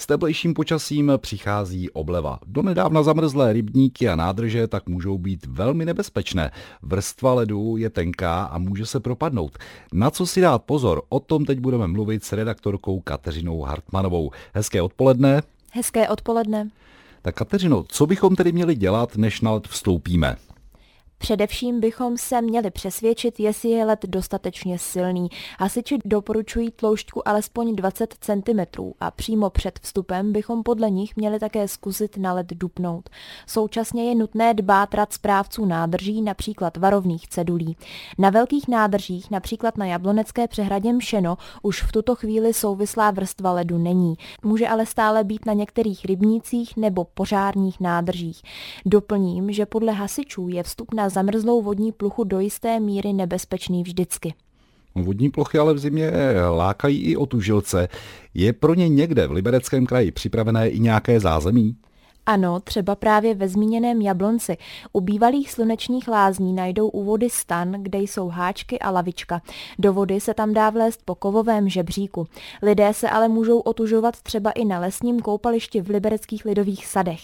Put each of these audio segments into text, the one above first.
S teplejším počasím přichází obleva. Donedávna zamrzlé rybníky a nádrže tak můžou být velmi nebezpečné. Vrstva ledu je tenká a může se propadnout. Na co si dát pozor? O tom teď budeme mluvit s redaktorkou Kateřinou Hartmanovou. Hezké odpoledne. Hezké odpoledne. Tak Kateřino, co bychom tedy měli dělat, než na led vstoupíme? Především bychom se měli přesvědčit, jestli je led dostatečně silný. Hasiči doporučují tloušťku alespoň 20 cm a přímo před vstupem bychom podle nich měli také zkusit na led dupnout. Současně je nutné dbát rad správců nádrží, například varovných cedulí. Na velkých nádržích, například na Jablonecké přehradě Mšeno, už v tuto chvíli souvislá vrstva ledu není. Může ale stále být na některých rybnících nebo požárních nádržích. Doplním, že podle hasičů je vstup na zamrzlou vodní pluchu do jisté míry nebezpečný vždycky. Vodní plochy ale v zimě lákají i otužilce. Je pro ně někde v Libereckém kraji připravené i nějaké zázemí? Ano, třeba právě ve zmíněném Jablonci. U bývalých slunečních lázní najdou u vody stan, kde jsou háčky a lavička. Do vody se tam dá vlézt po kovovém žebříku. Lidé se ale můžou otužovat třeba i na lesním koupališti v libereckých lidových sadech.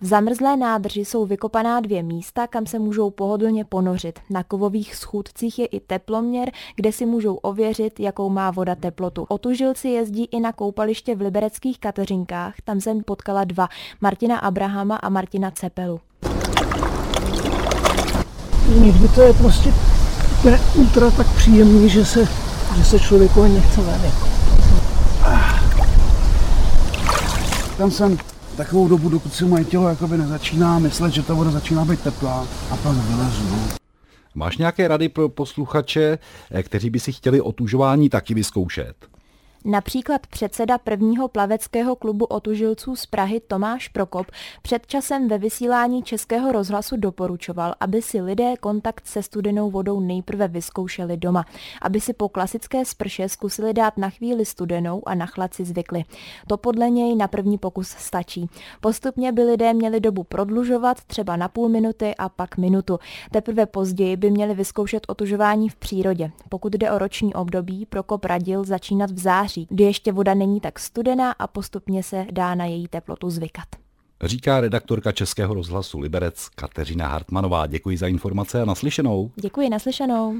V zamrzlé nádrži jsou vykopaná dvě místa, kam se můžou pohodlně ponořit. Na kovových schůdcích je i teploměr, kde si můžou ověřit, jakou má voda teplotu. Otužilci jezdí i na koupaliště v libereckých Kateřinkách, tam jsem potkala dva, Martina Abrahama a Martina Cepelu. Někdy to je prostě úplně ultra tak příjemný, že se, že se člověku ani nechce ven. Jako. Tam jsem takovou dobu, dokud si moje tělo jakoby nezačíná myslet, že ta voda začíná být teplá a pak vylezu. No. Máš nějaké rady pro posluchače, eh, kteří by si chtěli otužování taky vyzkoušet? Například předseda prvního plaveckého klubu otužilců z Prahy Tomáš Prokop před časem ve vysílání Českého rozhlasu doporučoval, aby si lidé kontakt se studenou vodou nejprve vyzkoušeli doma, aby si po klasické sprše zkusili dát na chvíli studenou a na chlad si zvykli. To podle něj na první pokus stačí. Postupně by lidé měli dobu prodlužovat třeba na půl minuty a pak minutu. Teprve později by měli vyzkoušet otužování v přírodě. Pokud jde o roční období, Prokop radil začínat v září září, kdy ještě voda není tak studená a postupně se dá na její teplotu zvykat. Říká redaktorka Českého rozhlasu Liberec Kateřina Hartmanová. Děkuji za informace a naslyšenou. Děkuji, naslyšenou.